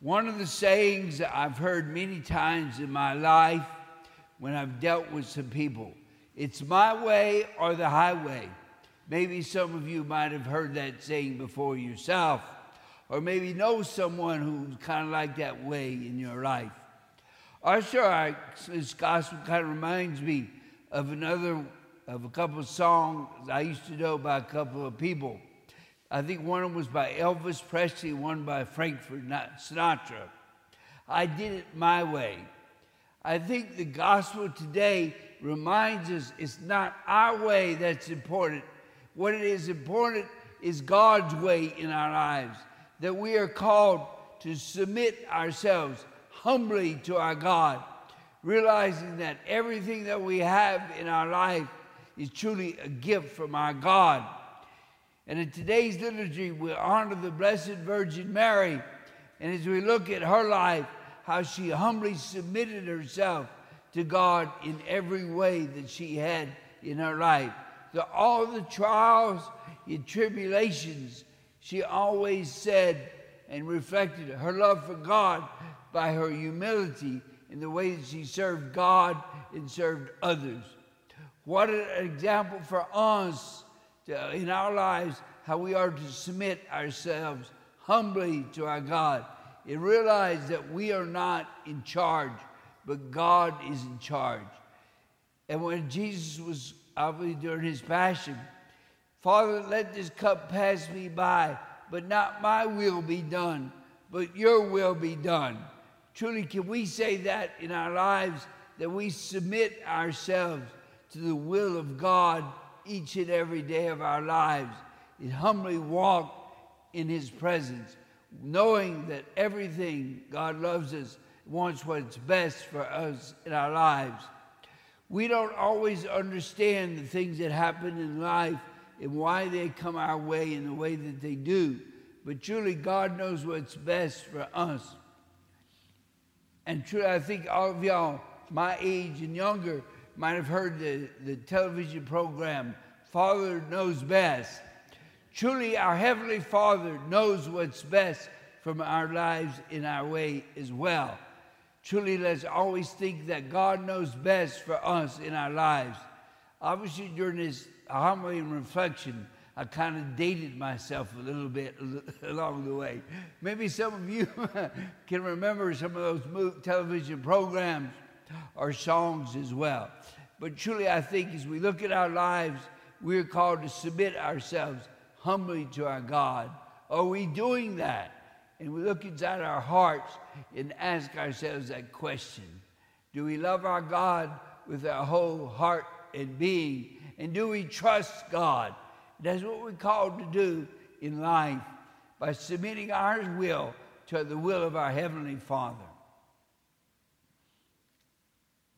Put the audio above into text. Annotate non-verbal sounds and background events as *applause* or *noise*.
One of the sayings that I've heard many times in my life when I've dealt with some people it's my way or the highway. Maybe some of you might have heard that saying before yourself, or maybe know someone who's kind of like that way in your life. I, this gospel kind of reminds me of another, of a couple of songs I used to know by a couple of people. I think one of them was by Elvis Presley, one by Frank Sinatra. I did it my way. I think the gospel today reminds us it's not our way that's important. What it is important is God's way in our lives, that we are called to submit ourselves humbly to our God, realizing that everything that we have in our life is truly a gift from our God and in today's liturgy, we honor the Blessed Virgin Mary. And as we look at her life, how she humbly submitted herself to God in every way that she had in her life. The, all the trials and tribulations, she always said and reflected her love for God by her humility in the way that she served God and served others. What an example for us in our lives how we are to submit ourselves humbly to our God and realize that we are not in charge, but God is in charge. And when Jesus was obviously during his passion, Father, let this cup pass me by, but not my will be done, but your will be done. Truly, can we say that in our lives that we submit ourselves to the will of God each and every day of our lives and humbly walk in His presence, knowing that everything God loves us, wants what's best for us in our lives. We don't always understand the things that happen in life and why they come our way in the way that they do, but truly, God knows what's best for us. And truly, I think all of y'all, my age and younger, might have heard the, the television program, Father Knows Best. Truly, our Heavenly Father knows what's best from our lives in our way as well. Truly, let's always think that God knows best for us in our lives. Obviously, during this homily and reflection, I kind of dated myself a little bit *laughs* along the way. Maybe some of you *laughs* can remember some of those television programs or songs as well. But truly, I think as we look at our lives, we're called to submit ourselves humbly to our God? Are we doing that? And we look inside our hearts and ask ourselves that question Do we love our God with our whole heart and being? And do we trust God? That's what we're called to do in life by submitting our will to the will of our Heavenly Father.